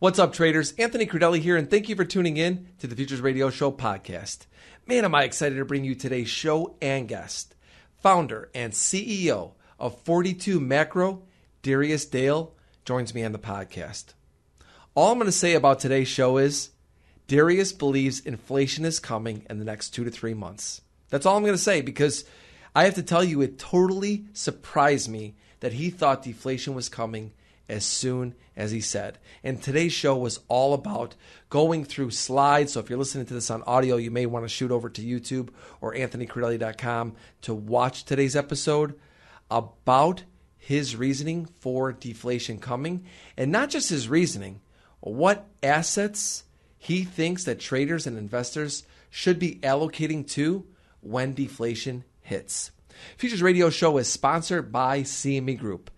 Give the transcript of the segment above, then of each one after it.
What's up, traders? Anthony Crudele here, and thank you for tuning in to the Futures Radio Show podcast. Man, am I excited to bring you today's show and guest, founder and CEO of 42 Macro, Darius Dale, joins me on the podcast. All I'm going to say about today's show is Darius believes inflation is coming in the next two to three months. That's all I'm going to say because I have to tell you, it totally surprised me that he thought deflation was coming as soon as he said. And today's show was all about going through slides. So if you're listening to this on audio, you may want to shoot over to YouTube or anthonycrudele.com to watch today's episode about his reasoning for deflation coming. And not just his reasoning, what assets he thinks that traders and investors should be allocating to when deflation hits. Futures Radio Show is sponsored by CME Group.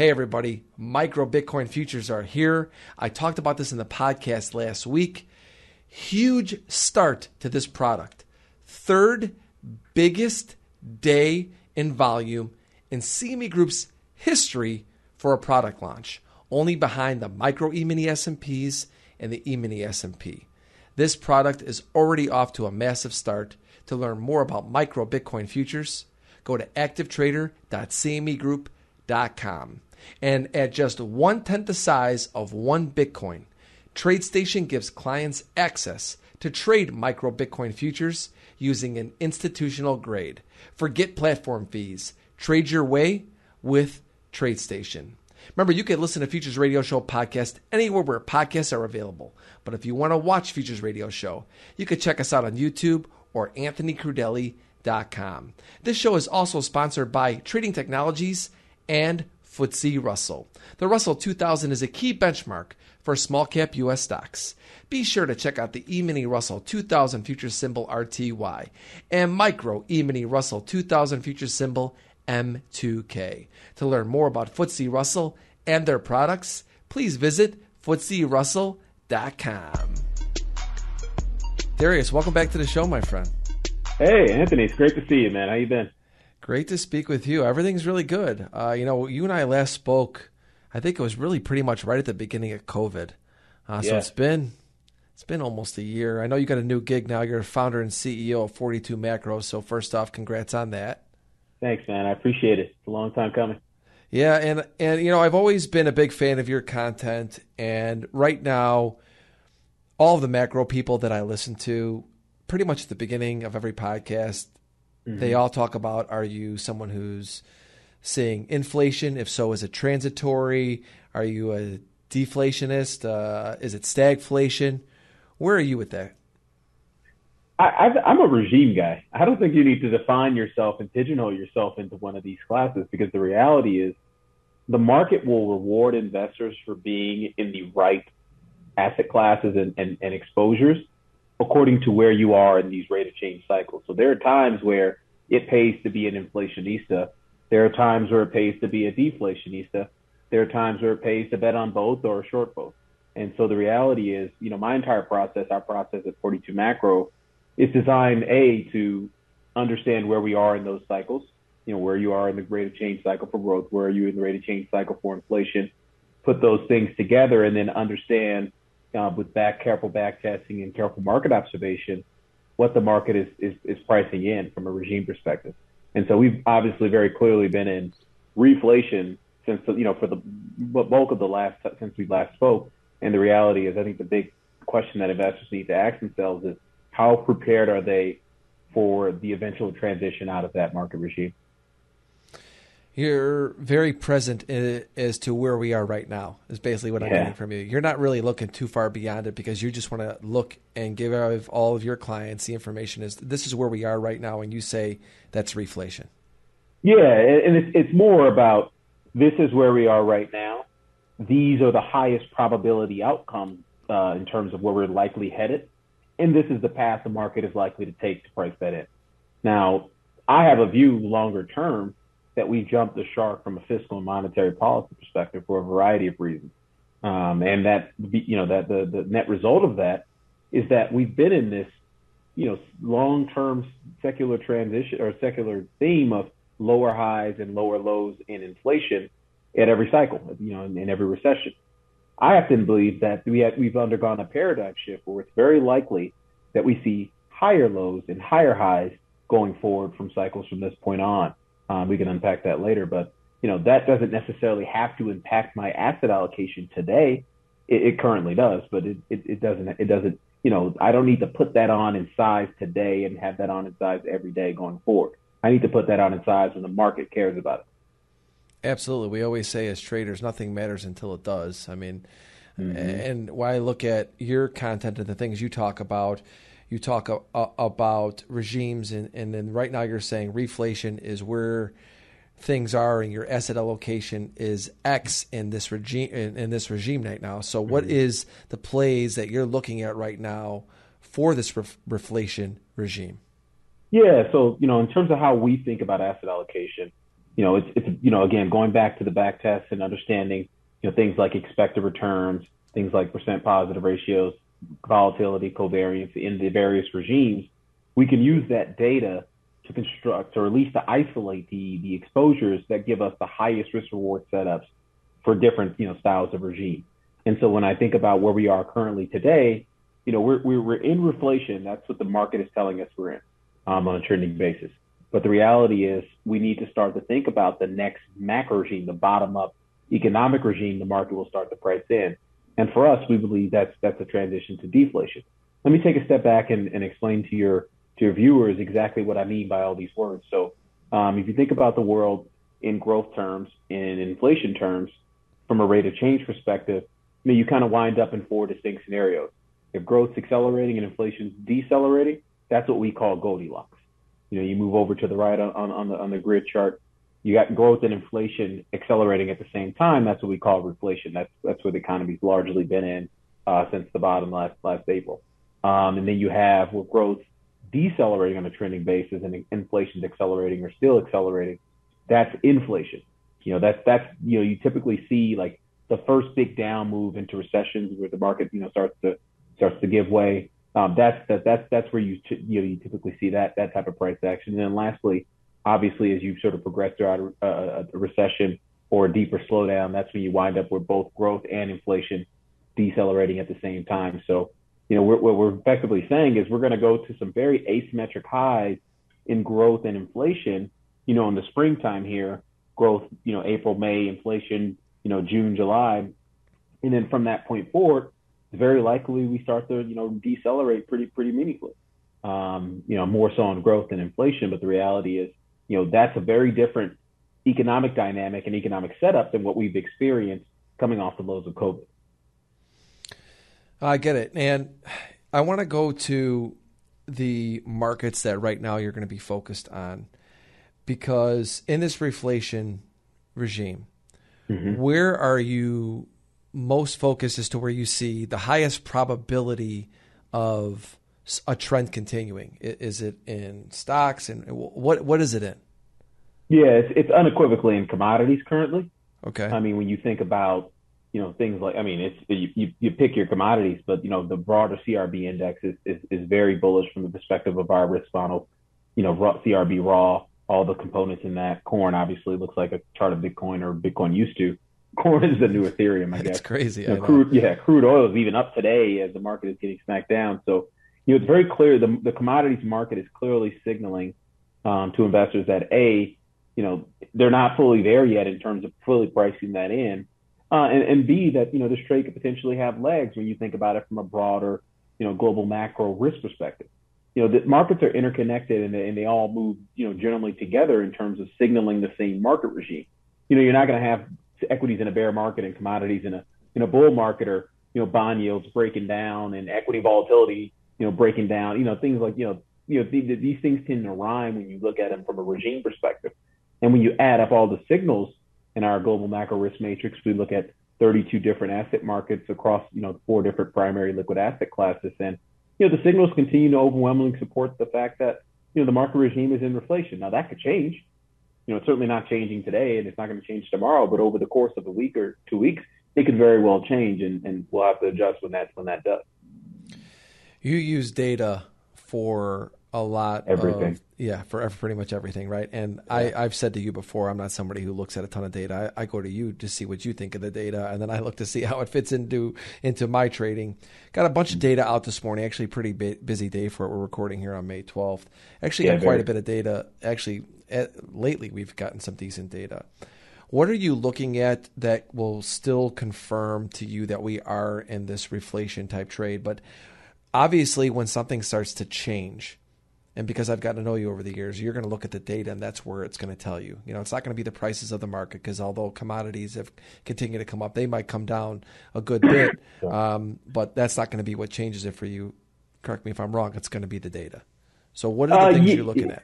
Hey, everybody, micro Bitcoin futures are here. I talked about this in the podcast last week. Huge start to this product. Third biggest day in volume in CME Group's history for a product launch, only behind the micro E-mini S&Ps and the E-mini S&P. This product is already off to a massive start. To learn more about micro Bitcoin futures, go to activetrader.cmegroup.com and at just one tenth the size of one Bitcoin, TradeStation gives clients access to trade micro Bitcoin futures using an institutional grade. Forget platform fees. Trade your way with TradeStation. Remember, you can listen to Futures Radio Show podcast anywhere where podcasts are available. But if you want to watch Futures Radio Show, you can check us out on YouTube or AnthonyCrudele.com. This show is also sponsored by Trading Technologies and FTSE Russell. The Russell 2000 is a key benchmark for small cap U.S. stocks. Be sure to check out the E-mini Russell 2000 future symbol RTY and micro E-mini Russell 2000 future symbol M2K. To learn more about FTSE Russell and their products, please visit FTSERussell.com. Darius, welcome back to the show, my friend. Hey, Anthony, it's great to see you, man. How you been? Great to speak with you. Everything's really good. Uh, you know, you and I last spoke. I think it was really pretty much right at the beginning of COVID. Uh, so yeah. it's been it's been almost a year. I know you got a new gig now. You're a founder and CEO of 42 Macro. So first off, congrats on that. Thanks, man. I appreciate it. It's a long time coming. Yeah, and and you know, I've always been a big fan of your content, and right now, all of the macro people that I listen to, pretty much at the beginning of every podcast, Mm-hmm. They all talk about are you someone who's seeing inflation? If so, is it transitory? Are you a deflationist? Uh, is it stagflation? Where are you with that? I, am a regime guy. I don't think you need to define yourself and pigeonhole yourself into one of these classes because the reality is the market will reward investors for being in the right asset classes and, and, and exposures according to where you are in these rate of change cycles. So there are times where it pays to be an inflationista. There are times where it pays to be a deflationista. There are times where it pays to bet on both or short both. And so the reality is, you know, my entire process, our process at 42 Macro, is designed a to understand where we are in those cycles. You know, where you are in the rate of change cycle for growth, where are you in the rate of change cycle for inflation? Put those things together and then understand uh, with back careful back testing and careful market observation, what the market is, is, is pricing in from a regime perspective. And so we've obviously very clearly been in reflation since the, you know for the bulk of the last since we last spoke. And the reality is, I think the big question that investors need to ask themselves is how prepared are they for the eventual transition out of that market regime? You're very present as to where we are right now is basically what I'm getting from you. You're not really looking too far beyond it because you just want to look and give all of your clients the information is this is where we are right now, and you say that's reflation. Yeah, and it's, it's more about this is where we are right now. These are the highest probability outcomes uh, in terms of where we're likely headed, and this is the path the market is likely to take to price that in. Now, I have a view longer term that we jumped the shark from a fiscal and monetary policy perspective for a variety of reasons. Um, and that, you know, that the, the net result of that is that we've been in this, you know, long-term secular transition or secular theme of lower highs and lower lows in inflation at every cycle, you know, in, in every recession. I often believe that we have, we've undergone a paradigm shift where it's very likely that we see higher lows and higher highs going forward from cycles from this point on. Um, we can unpack that later, but you know that doesn't necessarily have to impact my asset allocation today. It, it currently does, but it, it, it doesn't. It doesn't. You know, I don't need to put that on in size today and have that on in size every day going forward. I need to put that on in size when the market cares about it. Absolutely. We always say as traders, nothing matters until it does. I mean, mm-hmm. and why I look at your content and the things you talk about, you talk a, a, about regimes, and, and then right now you're saying reflation is where things are, and your asset allocation is X in this regime in, in this regime right now. So, what mm-hmm. is the plays that you're looking at right now for this ref, reflation regime? Yeah. So, you know, in terms of how we think about asset allocation you know, it's, it's, you know, again, going back to the back test and understanding, you know, things like expected returns, things like percent positive ratios, volatility, covariance in the various regimes, we can use that data to construct or at least to isolate the, the exposures that give us the highest risk reward setups for different, you know, styles of regime. And so when I think about where we are currently today, you know, we're, we're, we're in reflation. That's what the market is telling us we're in um, on a trending basis. But the reality is we need to start to think about the next macro regime, the bottom up economic regime the market will start to price in. And for us, we believe that's that's a transition to deflation. Let me take a step back and, and explain to your to your viewers exactly what I mean by all these words. So um, if you think about the world in growth terms, in inflation terms, from a rate of change perspective, I mean, you kind of wind up in four distinct scenarios. If growth's accelerating and inflation's decelerating, that's what we call Goldilocks. You know, you move over to the right on, on, on the on the grid chart. You got growth and inflation accelerating at the same time. That's what we call reflation. That's that's what the economy's largely been in uh, since the bottom last last April. Um, and then you have with growth decelerating on a trending basis and inflation's accelerating or still accelerating. That's inflation. You know, that's that's you know you typically see like the first big down move into recessions where the market you know starts to starts to give way um, that's that, that's that's where you you know you typically see that that type of price action. And then lastly, obviously, as you sort of progress throughout a, a, recession or a deeper slowdown, that's when you wind up with both growth and inflation decelerating at the same time. So, you know, what we're effectively saying is we're going to go to some very asymmetric highs in growth and inflation. You know, in the springtime here, growth, you know, April, May, inflation, you know, June, July, and then from that point forward very likely we start to you know decelerate pretty pretty meaningfully. Um, you know, more so on growth than inflation, but the reality is, you know, that's a very different economic dynamic and economic setup than what we've experienced coming off the lows of COVID. I get it, and I want to go to the markets that right now you're going to be focused on because in this reflation regime, mm-hmm. where are you most focused as to where you see the highest probability of a trend continuing? Is it in stocks, and what what is it in? Yeah, it's, it's unequivocally in commodities currently. Okay. I mean, when you think about you know things like I mean, it's you, you pick your commodities, but you know the broader CRB index is, is, is very bullish from the perspective of our risk model. You know, CRB raw, all the components in that. Corn obviously looks like a chart of Bitcoin or Bitcoin used to corn is the new Ethereum, I guess. It's crazy. You know, crude, yeah, crude oil is even up today as the market is getting smacked down. So, you know, it's very clear the the commodities market is clearly signaling um, to investors that a, you know, they're not fully there yet in terms of fully pricing that in, uh, and, and b that you know this trade could potentially have legs when you think about it from a broader, you know, global macro risk perspective. You know, the markets are interconnected and they, and they all move, you know, generally together in terms of signaling the same market regime. You know, you're not going to have equities in a bear market and commodities in a in a bull market or you know bond yields breaking down and equity volatility you know breaking down you know things like you know you know th- these things tend to rhyme when you look at them from a regime perspective. And when you add up all the signals in our global macro risk matrix we look at 32 different asset markets across you know four different primary liquid asset classes. And you know the signals continue to overwhelmingly support the fact that you know the market regime is in reflation. Now that could change. You know, it's certainly not changing today and it's not going to change tomorrow, but over the course of a week or two weeks, it could very well change and, and we'll have to adjust when that when that does. You use data for a lot everything. Of, yeah, for pretty much everything, right? And yeah. I, I've said to you before, I'm not somebody who looks at a ton of data. I, I, go to you to see what you think of the data, and then I look to see how it fits into into my trading. Got a bunch of data out this morning. Actually, pretty busy day for it. We're recording here on May 12th. Actually, yeah, got quite a bit of data. Actually, at, lately we've gotten some decent data. What are you looking at that will still confirm to you that we are in this reflation type trade? But obviously, when something starts to change, and because I've gotten to know you over the years, you're going to look at the data, and that's where it's going to tell you. You know, it's not going to be the prices of the market because although commodities have continued to come up, they might come down a good bit, um, but that's not going to be what changes it for you. Correct me if I'm wrong. It's going to be the data. So, what are the uh, things yeah, you're looking at?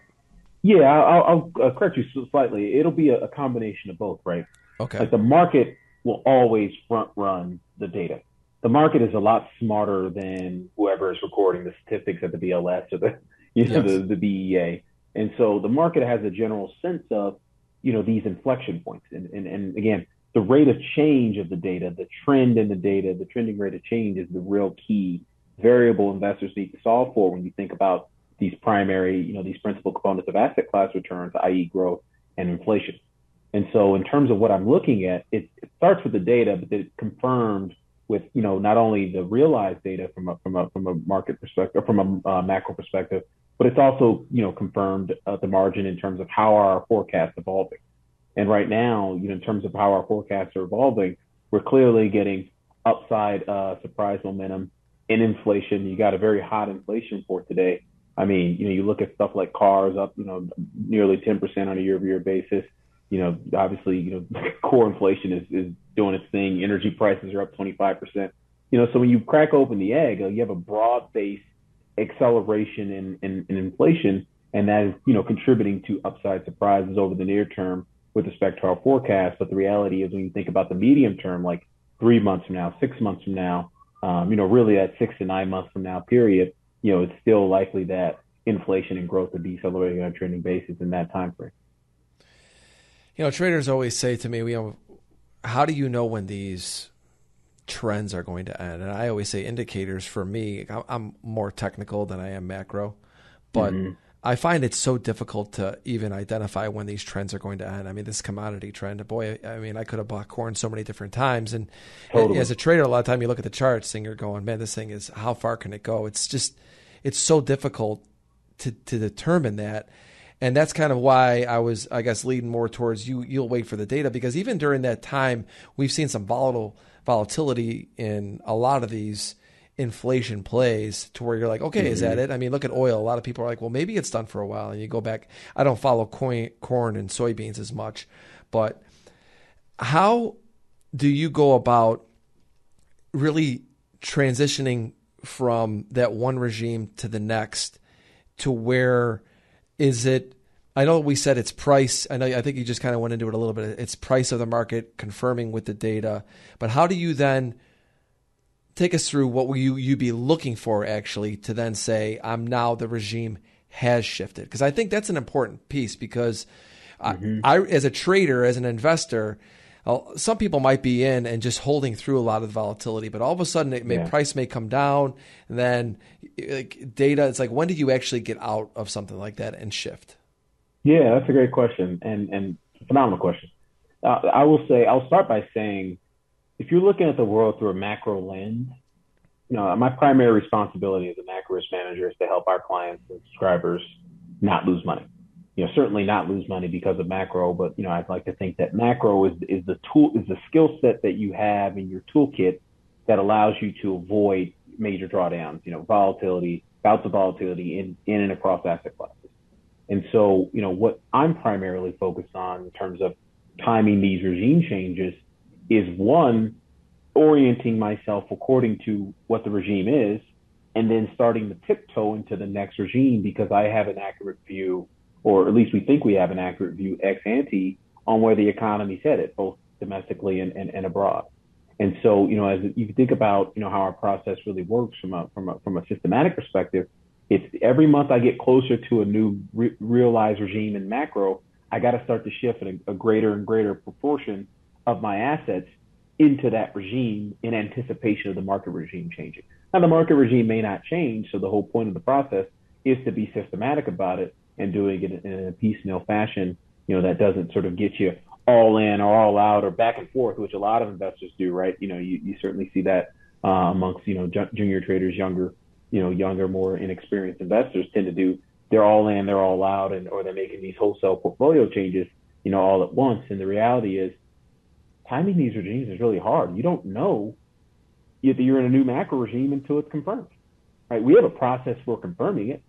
Yeah, I'll, I'll uh, correct you slightly. It'll be a, a combination of both, right? Okay. Like the market will always front run the data the market is a lot smarter than whoever is recording the statistics at the BLS or the you know yes. the, the BEA. And so the market has a general sense of, you know, these inflection points. And, and, and again, the rate of change of the data, the trend in the data, the trending rate of change is the real key variable investors need to solve for when you think about these primary, you know, these principal components of asset class returns, i.e. growth and inflation. And so in terms of what I'm looking at, it, it starts with the data, but it's confirmed with you know not only the realized data from a from a from a market perspective from a uh, macro perspective, but it's also you know confirmed at the margin in terms of how our forecasts evolving. And right now, you know, in terms of how our forecasts are evolving, we're clearly getting upside uh, surprise momentum in inflation. You got a very hot inflation for today. I mean, you know, you look at stuff like cars up, you know, nearly 10% on a year-over-year basis. You know, obviously, you know, core inflation is, is doing its thing. Energy prices are up 25%. You know, so when you crack open the egg, you have a broad-based acceleration in, in, in inflation, and that is, you know, contributing to upside surprises over the near term with respect to our forecast. But the reality is, when you think about the medium term, like three months from now, six months from now, um, you know, really that six to nine months from now period, you know, it's still likely that inflation and growth are decelerating on a trending basis in that time frame. You know, traders always say to me, you know, how do you know when these trends are going to end? And I always say indicators for me, I'm more technical than I am macro, but mm-hmm. I find it so difficult to even identify when these trends are going to end. I mean, this commodity trend, boy, I mean, I could have bought corn so many different times. And totally. as a trader, a lot of time you look at the charts and you're going, man, this thing is, how far can it go? It's just, it's so difficult to, to determine that and that's kind of why I was, I guess, leading more towards you. You'll wait for the data because even during that time, we've seen some volatile volatility in a lot of these inflation plays to where you're like, okay, mm-hmm. is that mm-hmm. it? I mean, look at oil. A lot of people are like, well, maybe it's done for a while. And you go back. I don't follow coin, corn and soybeans as much, but how do you go about really transitioning from that one regime to the next to where is it? I know we said it's price. I know I think you just kind of went into it a little bit. It's price of the market confirming with the data. But how do you then take us through what will you you be looking for actually to then say I'm now the regime has shifted? Because I think that's an important piece because mm-hmm. I, I as a trader as an investor some people might be in and just holding through a lot of the volatility, but all of a sudden, it may, yeah. price may come down. And then like, data, it's like, when do you actually get out of something like that and shift? Yeah, that's a great question and, and phenomenal question. Uh, I will say, I'll start by saying, if you're looking at the world through a macro lens, you know, my primary responsibility as a macro risk manager is to help our clients and subscribers not lose money you know, certainly not lose money because of macro, but you know, I'd like to think that macro is is the tool is the skill set that you have in your toolkit that allows you to avoid major drawdowns, you know, volatility, bouts of volatility in, in and across asset classes. And so, you know, what I'm primarily focused on in terms of timing these regime changes is one, orienting myself according to what the regime is, and then starting to tiptoe into the next regime because I have an accurate view or at least we think we have an accurate view ex ante on where the economy's headed, both domestically and, and, and abroad. And so, you know, as you think about, you know, how our process really works from a from a from a systematic perspective, it's every month I get closer to a new re- realized regime in macro, I got to start to shift a, a greater and greater proportion of my assets into that regime in anticipation of the market regime changing. Now, the market regime may not change, so the whole point of the process is to be systematic about it and doing it in a piecemeal fashion. You know, that doesn't sort of get you all in or all out or back and forth, which a lot of investors do, right? You know, you, you certainly see that uh, amongst, you know, junior traders, younger, you know, younger, more inexperienced investors tend to do, they're all in, they're all out, and or they're making these wholesale portfolio changes, you know, all at once. And the reality is timing these regimes is really hard. You don't know if you're in a new macro regime until it's confirmed, right? We have a process for confirming it.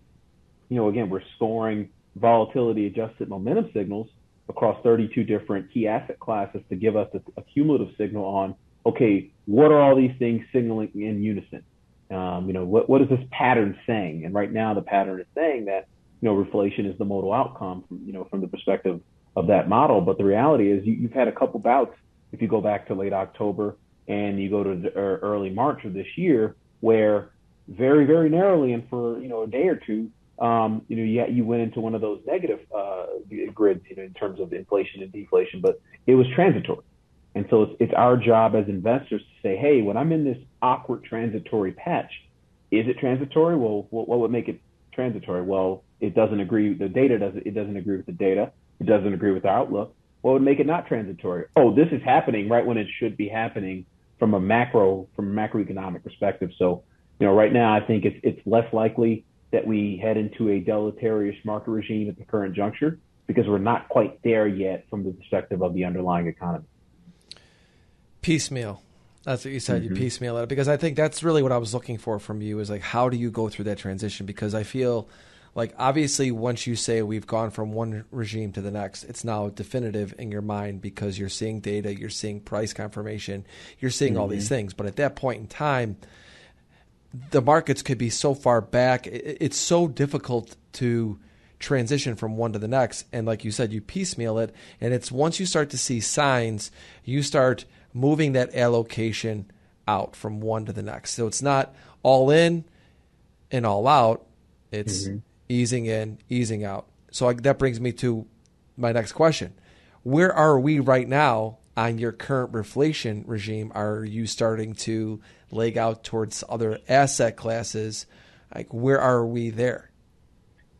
You know, again, we're scoring volatility adjusted momentum signals across 32 different key asset classes to give us a, a cumulative signal on, okay, what are all these things signaling in unison? Um, you know, what, what is this pattern saying? And right now the pattern is saying that, you know, reflation is the modal outcome, from, you know, from the perspective of that model. But the reality is you, you've had a couple bouts, if you go back to late October and you go to er, early March of this year, where very, very narrowly and for, you know, a day or two, um, you know, you, you went into one of those negative uh, grids, you know, in terms of inflation and deflation, but it was transitory. And so it's, it's our job as investors to say, hey, when I'm in this awkward transitory patch, is it transitory? Well, what, what would make it transitory? Well, it doesn't agree. The data doesn't. It doesn't agree with the data. It doesn't agree with the outlook. What would make it not transitory? Oh, this is happening right when it should be happening from a macro, from a macroeconomic perspective. So, you know, right now I think it's it's less likely that we head into a deleterious market regime at the current juncture because we're not quite there yet from the perspective of the underlying economy. Piecemeal. That's what you said. Mm-hmm. You piecemeal it because I think that's really what I was looking for from you is like how do you go through that transition? Because I feel like obviously once you say we've gone from one regime to the next, it's now definitive in your mind because you're seeing data, you're seeing price confirmation, you're seeing mm-hmm. all these mm-hmm. things. But at that point in time, the markets could be so far back. It's so difficult to transition from one to the next. And like you said, you piecemeal it. And it's once you start to see signs, you start moving that allocation out from one to the next. So it's not all in and all out. It's mm-hmm. easing in, easing out. So I, that brings me to my next question. Where are we right now on your current reflation regime? Are you starting to leg out towards other asset classes? Like, where are we there?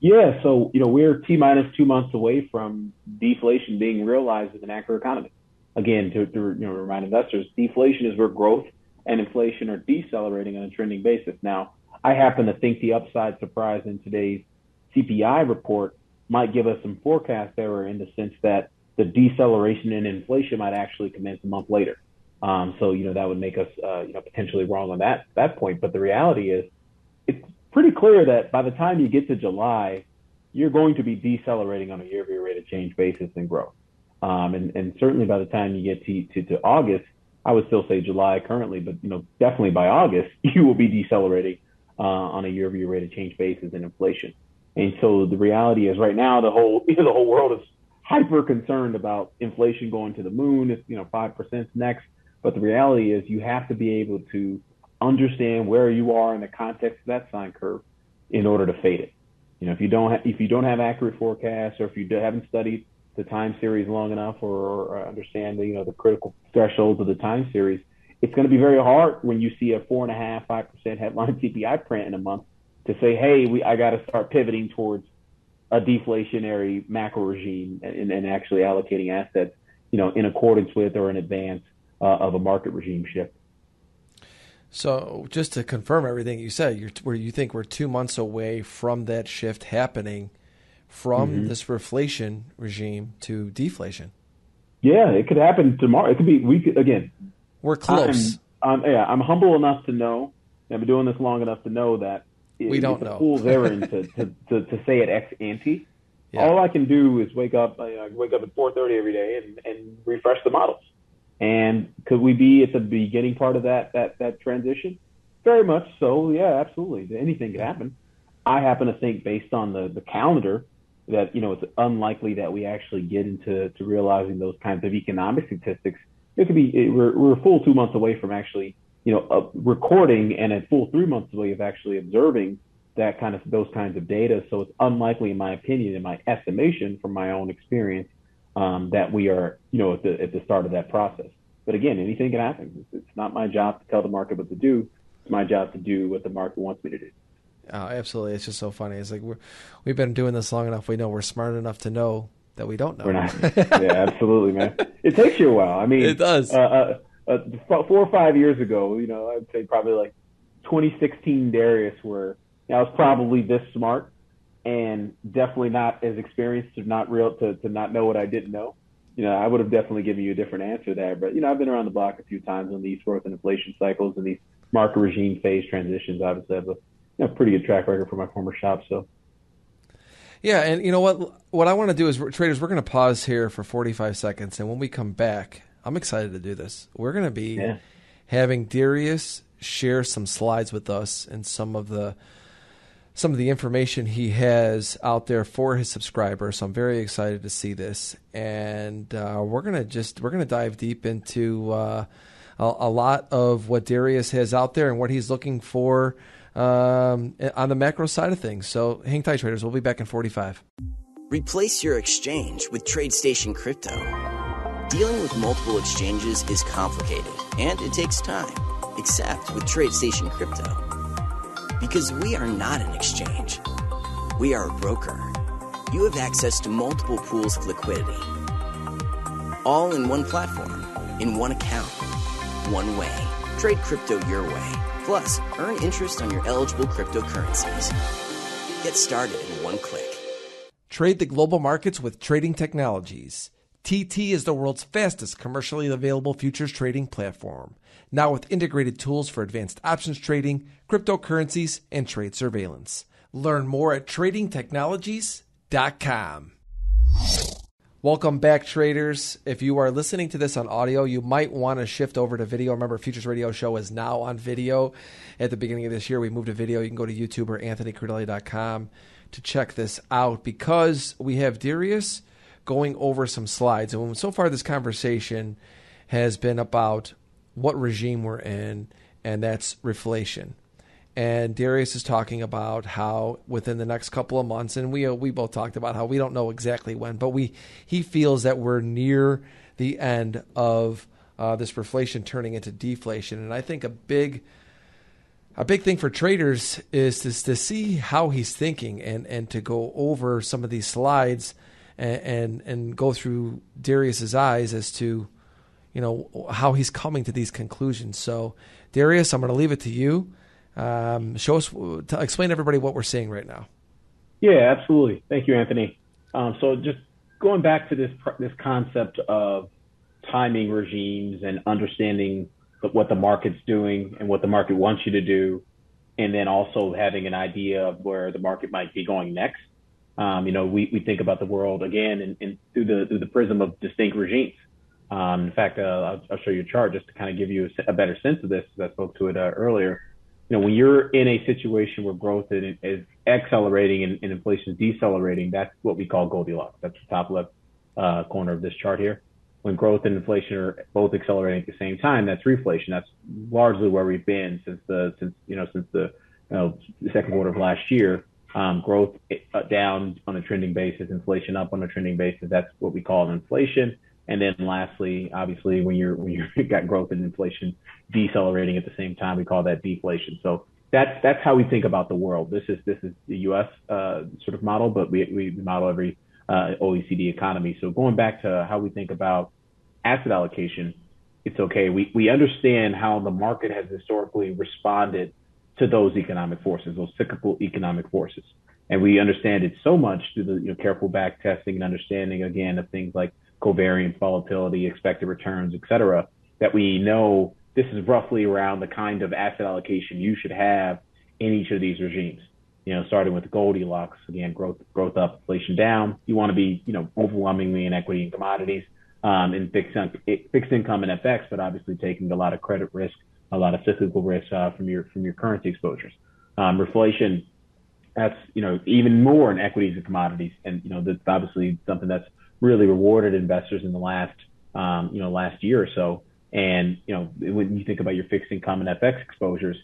Yeah, so you know we're t minus two months away from deflation being realized in the macro economy. Again, to, to you know remind investors, deflation is where growth and inflation are decelerating on a trending basis. Now, I happen to think the upside surprise in today's CPI report might give us some forecast error in the sense that the deceleration in inflation might actually commence a month later. Um, so you know that would make us uh, you know potentially wrong on that that point. But the reality is, it's pretty clear that by the time you get to July, you're going to be decelerating on a year-over-year rate of change basis and growth. Um, and, and certainly by the time you get to, to, to August, I would still say July currently, but you know definitely by August you will be decelerating uh, on a year-over-year rate of change basis and inflation. And so the reality is right now the whole you know, the whole world is hyper concerned about inflation going to the moon. It's, you know, 5% next. But the reality is you have to be able to understand where you are in the context of that sine curve in order to fade it. You know, if you don't ha- if you don't have accurate forecasts or if you haven't studied the time series long enough or, or uh, understand the you know the critical thresholds of the time series, it's going to be very hard when you see a four and a half, five percent headline CPI print in a month to say, hey, we I got to start pivoting towards a deflationary macro regime and, and actually allocating assets, you know, in accordance with or in advance uh, of a market regime shift. So, just to confirm everything you said, you're, where you think we're two months away from that shift happening from mm-hmm. this reflation regime to deflation. Yeah, it could happen tomorrow. It could be. We could again. We're close. I'm, I'm, yeah, I'm humble enough to know. I've been doing this long enough to know that we don't know. fool's errand to, to, to, to, say it ex ante. Yeah. All I can do is wake up, uh, wake up at 4:30 every day and, and refresh the models. And could we be at the beginning part of that that that transition? Very much so. Yeah, absolutely. Anything could happen. I happen to think, based on the the calendar, that you know it's unlikely that we actually get into to realizing those kinds of economic statistics. It could be we're we're a full two months away from actually you know, recording and a full three months away of actually observing that kind of those kinds of data. So it's unlikely, in my opinion, in my estimation from my own experience, um, that we are, you know, at the at the start of that process. But again, anything can happen. It's, it's not my job to tell the market what to do. It's my job to do what the market wants me to do. Oh, absolutely. It's just so funny. It's like we're, we've been doing this long enough. We know we're smart enough to know that we don't know. We're not. yeah, absolutely, man. It takes you a while. I mean, it does. Uh, uh, uh, four or five years ago, you know, I'd say probably like 2016 Darius, where I was probably this smart and definitely not as experienced to not real to, to not know what I didn't know. You know, I would have definitely given you a different answer there. But you know, I've been around the block a few times on these growth and inflation cycles and these market regime phase transitions. Obviously, I have a you know, pretty good track record for my former shop. So. Yeah, and you know what? What I want to do is, traders, we're going to pause here for 45 seconds, and when we come back, I'm excited to do this. We're going to be yeah. having Darius share some slides with us and some of the some of the information he has out there for his subscribers. So I'm very excited to see this, and uh, we're gonna just we're gonna dive deep into uh, a, a, lot of what Darius has out there and what he's looking for um, on the macro side of things. So hang tight, traders. We'll be back in 45. Replace your exchange with TradeStation Crypto. Dealing with multiple exchanges is complicated and it takes time, except with TradeStation Crypto. Because we are not an exchange, we are a broker. You have access to multiple pools of liquidity, all in one platform, in one account, one way. Trade crypto your way. Plus, earn interest on your eligible cryptocurrencies. Get started in one click. Trade the global markets with Trading Technologies. TT is the world's fastest commercially available futures trading platform now with integrated tools for advanced options trading, cryptocurrencies, and trade surveillance. Learn more at tradingtechnologies.com. Welcome back, traders. If you are listening to this on audio, you might want to shift over to video. Remember, Futures Radio Show is now on video. At the beginning of this year, we moved to video. You can go to YouTube or AnthonyCrudele.com to check this out because we have Darius going over some slides. And so far, this conversation has been about what regime we're in, and that's reflation. And Darius is talking about how within the next couple of months, and we uh, we both talked about how we don't know exactly when, but we he feels that we're near the end of uh, this reflation turning into deflation. And I think a big a big thing for traders is to, to see how he's thinking and, and to go over some of these slides and, and, and go through Darius's eyes as to you know how he's coming to these conclusions. So, Darius, I'm going to leave it to you. Um, show us, to explain to everybody what we're seeing right now. Yeah, absolutely. Thank you, Anthony. Um, so, just going back to this this concept of timing regimes and understanding what the market's doing and what the market wants you to do, and then also having an idea of where the market might be going next. Um, you know, we, we think about the world again in, in, through the through the prism of distinct regimes. Um, in fact, uh, I'll, I'll, show you a chart just to kind of give you a, a better sense of this. I spoke to it uh, earlier. You know, when you're in a situation where growth is, is accelerating and, and, inflation is decelerating, that's what we call Goldilocks. That's the top left uh, corner of this chart here. When growth and inflation are both accelerating at the same time, that's reflation. That's largely where we've been since the since you know since the you know, second quarter of last year. Um, growth uh, down on a trending basis, inflation up on a trending basis. That's what we call inflation and then lastly, obviously, when you're when you've got growth and inflation decelerating at the same time, we call that deflation. So that's that's how we think about the world. This is this is the U.S. Uh, sort of model, but we we model every uh, OECD economy. So going back to how we think about asset allocation, it's okay. We we understand how the market has historically responded to those economic forces, those cyclical economic forces, and we understand it so much through the you know, careful back testing and understanding again of things like covariance, volatility, expected returns, et cetera, that we know this is roughly around the kind of asset allocation you should have in each of these regimes. You know, starting with Goldilocks, again, growth, growth up, inflation down. You want to be, you know, overwhelmingly in equity and commodities, um, in fixed, fixed income and FX, but obviously taking a lot of credit risk, a lot of cyclical risk uh, from your from your currency exposures. Um, reflation, that's you know even more in equities and commodities, and you know that's obviously something that's really rewarded investors in the last um, you know last year or so. And you know when you think about your fixed income and FX exposures,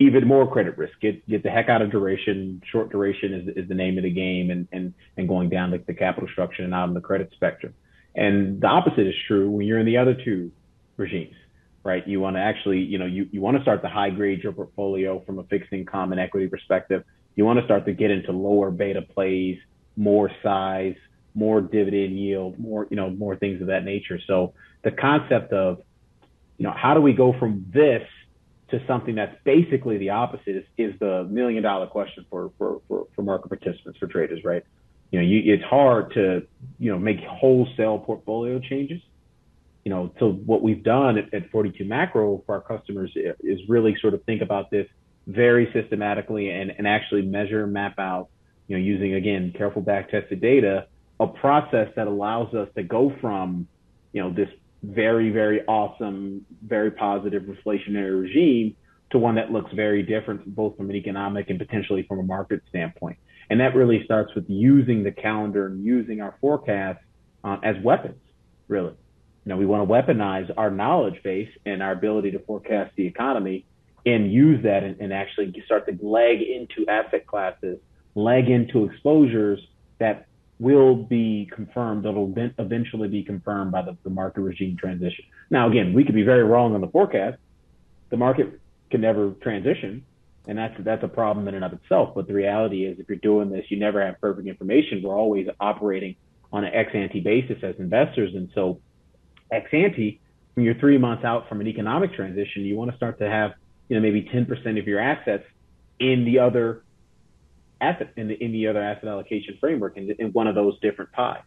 even more credit risk. Get get the heck out of duration. Short duration is, is the name of the game, and and and going down the, the capital structure and out on the credit spectrum. And the opposite is true when you're in the other two regimes, right? You want to actually, you know, you, you want to start to high grade your portfolio from a fixed income and equity perspective. You want to start to get into lower beta plays, more size, more dividend yield, more you know more things of that nature. So the concept of you know how do we go from this to something that's basically the opposite is, is the million dollar question for, for, for, for market participants, for traders, right? You know, you, it's hard to, you know, make wholesale portfolio changes. You know, so what we've done at, at 42 Macro for our customers is really sort of think about this very systematically and, and actually measure, map out, you know, using again careful back tested data, a process that allows us to go from, you know, this very, very awesome, very positive inflationary regime to one that looks very different, both from an economic and potentially from a market standpoint. And that really starts with using the calendar and using our forecast uh, as weapons, really. You know, we want to weaponize our knowledge base and our ability to forecast the economy and use that and, and actually start to leg into asset classes, leg into exposures that will be confirmed. that'll eventually be confirmed by the, the market regime transition. Now, again, we could be very wrong on the forecast. The market can never transition, and that's that's a problem in and of itself. But the reality is, if you're doing this, you never have perfect information. We're always operating on an ex ante basis as investors, and so ex ante, when you're three months out from an economic transition, you want to start to have you know maybe 10% of your assets in the other asset in the in the other asset allocation framework in, in one of those different pies.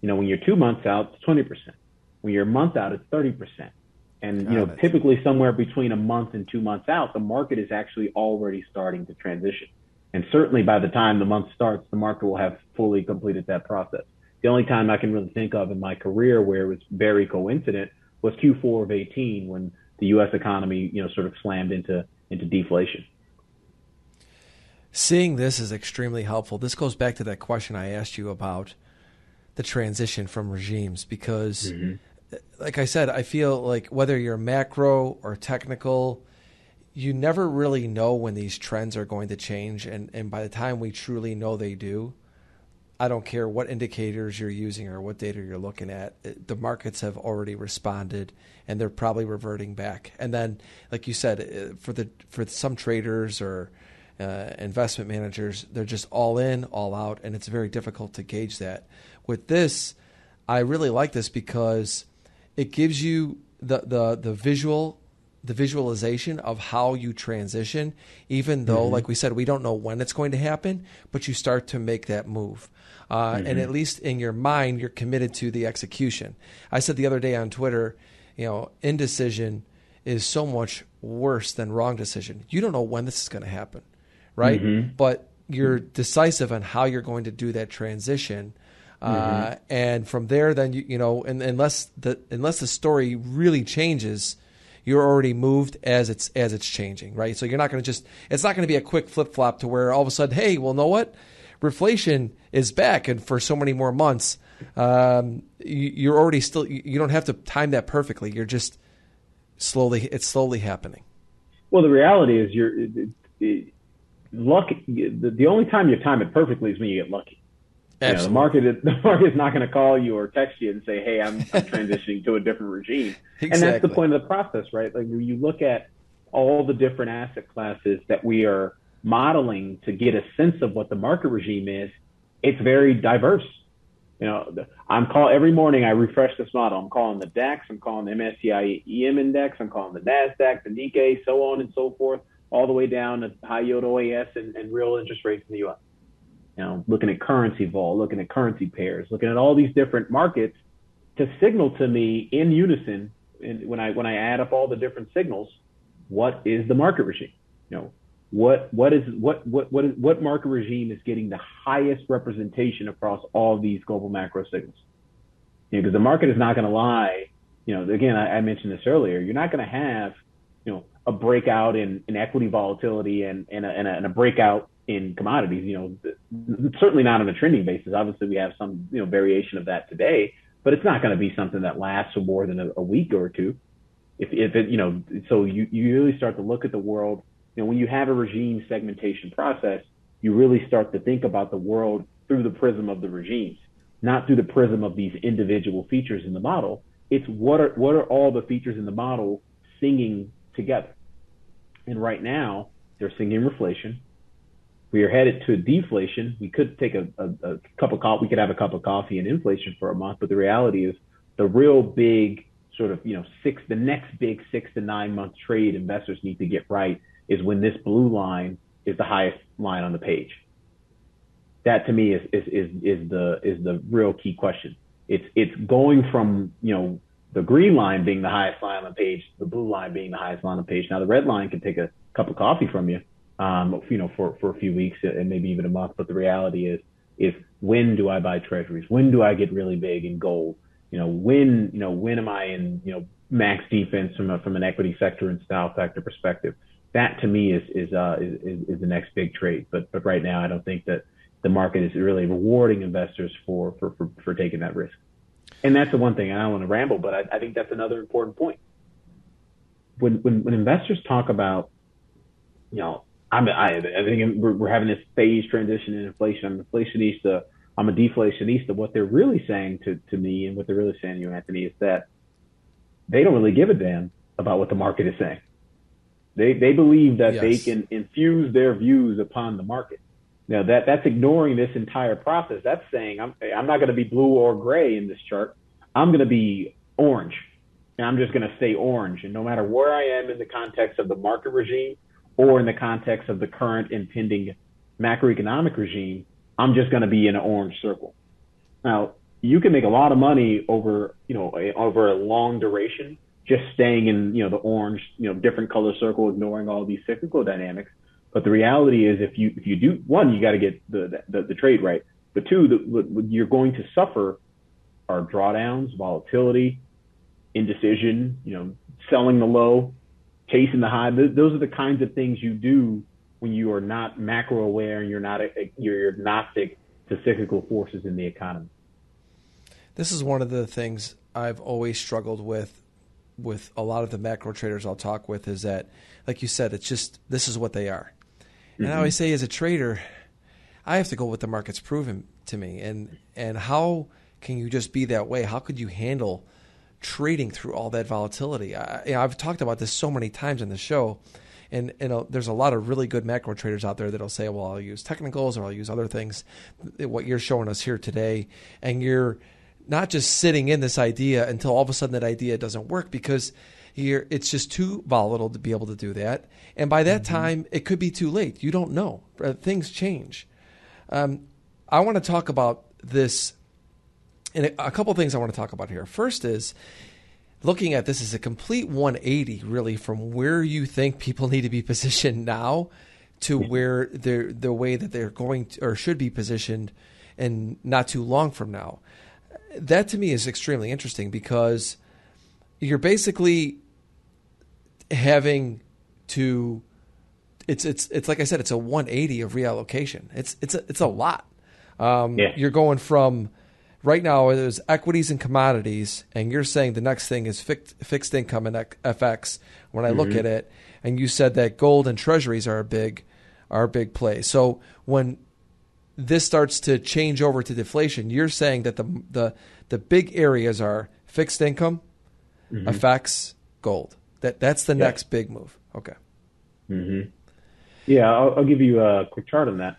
You know, when you're two months out, it's 20%. When you're a month out, it's 30%. And you know, typically somewhere between a month and two months out, the market is actually already starting to transition. And certainly by the time the month starts, the market will have fully completed that process. The only time I can really think of in my career where it was very coincident was Q4 of 18 when the U.S. economy, you know, sort of slammed into into deflation seeing this is extremely helpful. This goes back to that question I asked you about the transition from regimes because, mm-hmm. like I said, I feel like whether you're macro or technical, you never really know when these trends are going to change. And, and by the time we truly know they do, I don't care what indicators you're using or what data you're looking at, the markets have already responded and they're probably reverting back. And then, like you said, for the for some traders or uh, investment managers, they're just all in, all out, and it's very difficult to gauge that. With this, I really like this because it gives you the the the visual the visualization of how you transition, even though, mm-hmm. like we said, we don't know when it's going to happen, but you start to make that move. Uh, mm-hmm. And at least in your mind, you're committed to the execution. I said the other day on Twitter, you know, indecision is so much worse than wrong decision. You don't know when this is going to happen right? Mm-hmm. But you're decisive on how you're going to do that transition. Uh, mm-hmm. and from there, then you you know, and, unless the unless the story really changes, you're already moved as it's as it's changing, right? So you're not going to just it's not going to be a quick flip flop to where all of a sudden, hey, well, know what, reflation is back, and for so many more months, um, you, are already still you don't have to time that perfectly. You're just slowly it's slowly happening. Well, the reality is you're. It, it, luck. The, the only time you time it perfectly is when you get lucky. You know, the market is, the market is not going to call you or text you and say, "Hey, I'm, I'm transitioning to a different regime," exactly. and that's the point of the process, right? Like when you look at all the different asset classes that we are modeling to get a sense of what the market regime is, it's very diverse. You know, I'm call every morning I refresh this model. I'm calling the DAX, I'm calling the MSCI EM index, I'm calling the Nasdaq, the Nikkei, so on and so forth all the way down to high yield OAS and, and real interest rates in the U.S. You know, looking at currency vol, looking at currency pairs, looking at all these different markets to signal to me in unison. And when I when I add up all the different signals, what is the market regime? You know, what what is what what what is, what market regime is getting the highest representation across all these global macro signals? You know, because the market is not going to lie. You know, again, I, I mentioned this earlier. You're not going to have you know a breakout in, in equity volatility and, and, a, and, a, and a breakout in commodities. You know, certainly not on a trending basis. Obviously, we have some you know variation of that today, but it's not going to be something that lasts for more than a, a week or two. If, if it, you know, so you, you really start to look at the world. You know, when you have a regime segmentation process, you really start to think about the world through the prism of the regimes, not through the prism of these individual features in the model. It's what are what are all the features in the model singing together. And right now, they're singing reflation, we are headed to deflation. We could take a, a, a cup of coffee. We could have a cup of coffee and inflation for a month, but the reality is the real big sort of you know six the next big six to nine month trade investors need to get right is when this blue line is the highest line on the page. That to me is is is, is the is the real key question. It's it's going from you know the green line being the highest line on the page, the blue line being the highest line on the page. Now the red line can take a cup of coffee from you, um, you know, for, for a few weeks and maybe even a month. But the reality is, is when do I buy treasuries? When do I get really big in gold? You know, when, you know, when am I in, you know, max defense from a, from an equity sector and style factor perspective? That to me is, is, uh, is, is the next big trade. But, but right now, I don't think that the market is really rewarding investors for, for, for, for taking that risk. And that's the one thing, I don't want to ramble, but I, I think that's another important point. When, when, when investors talk about, you know, I'm, I, I think we're, we're having this phase transition in inflation. I'm inflationista. Uh, I'm a deflationista. What they're really saying to, to me and what they're really saying to you, Anthony, is that they don't really give a damn about what the market is saying. They, they believe that yes. they can infuse their views upon the market. Now that that's ignoring this entire process. That's saying I'm I'm not going to be blue or gray in this chart. I'm going to be orange, and I'm just going to stay orange. And no matter where I am in the context of the market regime, or in the context of the current impending macroeconomic regime, I'm just going to be in an orange circle. Now, you can make a lot of money over, you know, a, over a long duration, just staying in, you know, the orange, you know, different color circle, ignoring all these cyclical dynamics. But the reality is, if you if you do one, you got to get the, the, the trade right. But two, the, you're going to suffer are drawdowns, volatility, indecision, you know, selling the low, chasing the high. Those are the kinds of things you do when you are not macro aware and you're not a, you're agnostic to cyclical forces in the economy. This is one of the things I've always struggled with with a lot of the macro traders I'll talk with is that like you said it's just this is what they are. Mm-hmm. And I always say as a trader I have to go with the market's proven to me and and how can you just be that way? How could you handle trading through all that volatility. I, you know, I've talked about this so many times in the show, and, and uh, there's a lot of really good macro traders out there that'll say, "Well, I'll use technicals or I'll use other things." What you're showing us here today, and you're not just sitting in this idea until all of a sudden that idea doesn't work because you're, it's just too volatile to be able to do that, and by that mm-hmm. time it could be too late. You don't know; uh, things change. Um, I want to talk about this and a couple things I want to talk about here. First is looking at this as a complete 180, really, from where you think people need to be positioned now to where they're the way that they're going to, or should be positioned, and not too long from now. That to me is extremely interesting because you're basically having to. It's it's it's like I said, it's a 180 of reallocation. It's it's a, it's a lot. Um, yeah. You're going from right now there's equities and commodities, and you're saying the next thing is fixed, fixed income and FX. When I mm-hmm. look at it, and you said that gold and treasuries are a big are a big play. So when this starts to change over to deflation, you're saying that the the the big areas are fixed income, mm-hmm. FX, gold. That that's the yeah. next big move. Okay. Mm-hmm. Yeah, I'll, I'll, give you a quick chart on that.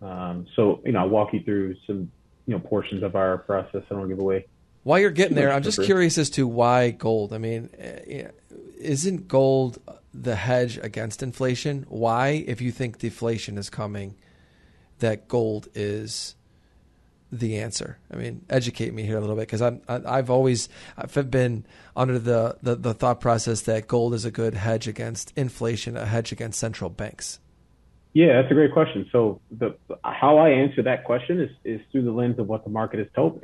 Um, so you know, I'll walk you through some you know portions of our process. I don't give away. While you're getting there, I'm just curious as to why gold. I mean, eh, isn't gold the hedge against inflation? Why, if you think deflation is coming, that gold is the answer? I mean, educate me here a little bit because I'm I've always I've been under the, the the thought process that gold is a good hedge against inflation, a hedge against central banks. Yeah, that's a great question. So the how I answer that question is is through the lens of what the market has told me.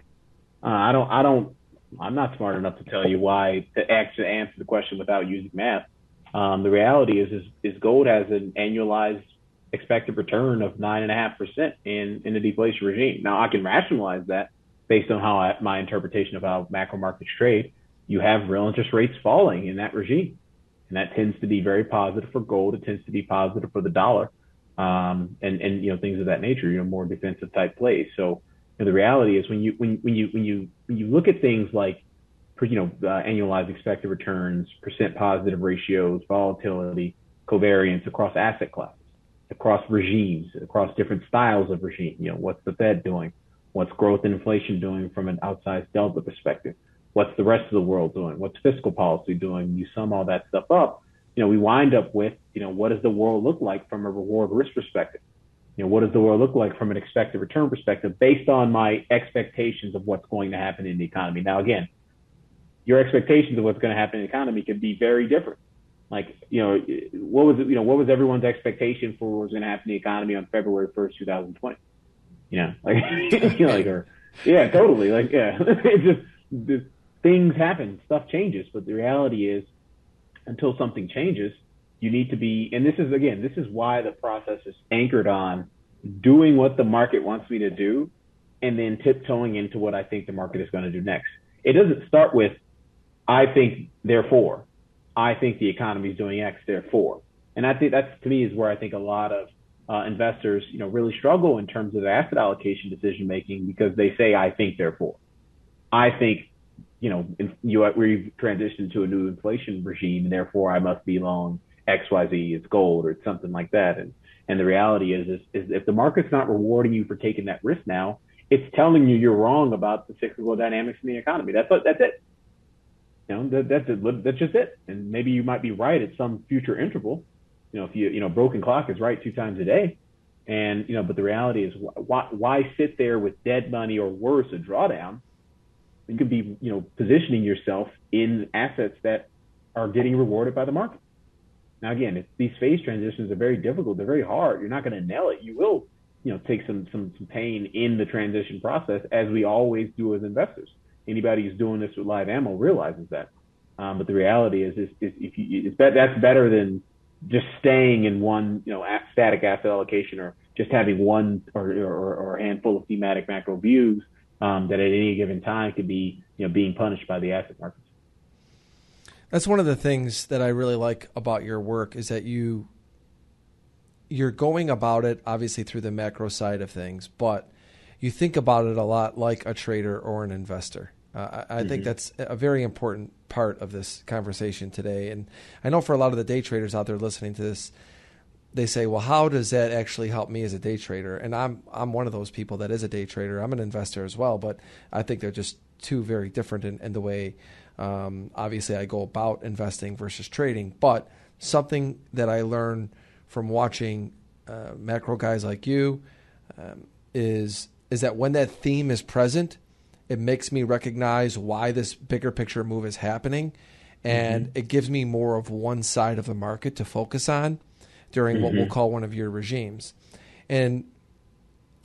Uh, I don't I don't I'm not smart enough to tell you why to actually answer the question without using math. Um, the reality is, is is gold has an annualized expected return of nine and a half percent in in the deflation regime. Now I can rationalize that based on how I, my interpretation of how macro markets trade. You have real interest rates falling in that regime, and that tends to be very positive for gold. It tends to be positive for the dollar um, and and you know things of that nature. You know, more defensive type plays. So you know, the reality is when you when when you when you when you look at things like you know uh, annualized expected returns, percent positive ratios, volatility, covariance across asset classes. across regimes, across different styles of regime. You know, what's the Fed doing? What's growth and inflation doing from an outsized delta perspective? What's the rest of the world doing? What's fiscal policy doing? You sum all that stuff up, you know, we wind up with, you know, what does the world look like from a reward risk perspective? You know, what does the world look like from an expected return perspective based on my expectations of what's going to happen in the economy? Now, again, your expectations of what's going to happen in the economy can be very different. Like, you know, what was you know what was everyone's expectation for what was going to happen in the economy on February first, two thousand twenty? You know, like, like, or yeah, totally, like, yeah, it's just, just things happen, stuff changes, but the reality is, until something changes, you need to be, and this is again, this is why the process is anchored on doing what the market wants me to do, and then tiptoeing into what I think the market is going to do next. It doesn't start with I think therefore. I think the economy is doing X therefore. And I think that's to me is where I think a lot of uh, investors, you know, really struggle in terms of asset allocation decision making because they say I think therefore. I think, you know, in, you we've transitioned to a new inflation regime and therefore I must be long X Y Z. It's gold or it's something like that. And and the reality is, is, is if the market's not rewarding you for taking that risk now, it's telling you you're wrong about the cyclical dynamics in the economy. That's what, that's it. You know, that, that's it. That's just it. And maybe you might be right at some future interval. You know, if you, you know, broken clock is right two times a day. And, you know, but the reality is why, why sit there with dead money or worse, a drawdown? You could be, you know, positioning yourself in assets that are getting rewarded by the market. Now, again, these phase transitions are very difficult, they're very hard. You're not going to nail it. You will, you know, take some, some, some pain in the transition process as we always do as investors anybody who's doing this with live ammo realizes that. Um, but the reality is, is, is if you, it's that's better than just staying in one, you know, static asset allocation or just having one or, or, or a handful of thematic macro views um, that at any given time could be, you know, being punished by the asset markets. That's one of the things that I really like about your work is that you you're going about it obviously through the macro side of things, but you think about it a lot like a trader or an investor. Uh, I, I mm-hmm. think that's a very important part of this conversation today. And I know for a lot of the day traders out there listening to this, they say, "Well, how does that actually help me as a day trader?" And I'm I'm one of those people that is a day trader. I'm an investor as well, but I think they're just two very different in, in the way. Um, obviously, I go about investing versus trading. But something that I learned from watching uh, macro guys like you um, is is that when that theme is present, it makes me recognize why this bigger picture move is happening. And mm-hmm. it gives me more of one side of the market to focus on during mm-hmm. what we'll mm-hmm. call one of your regimes. And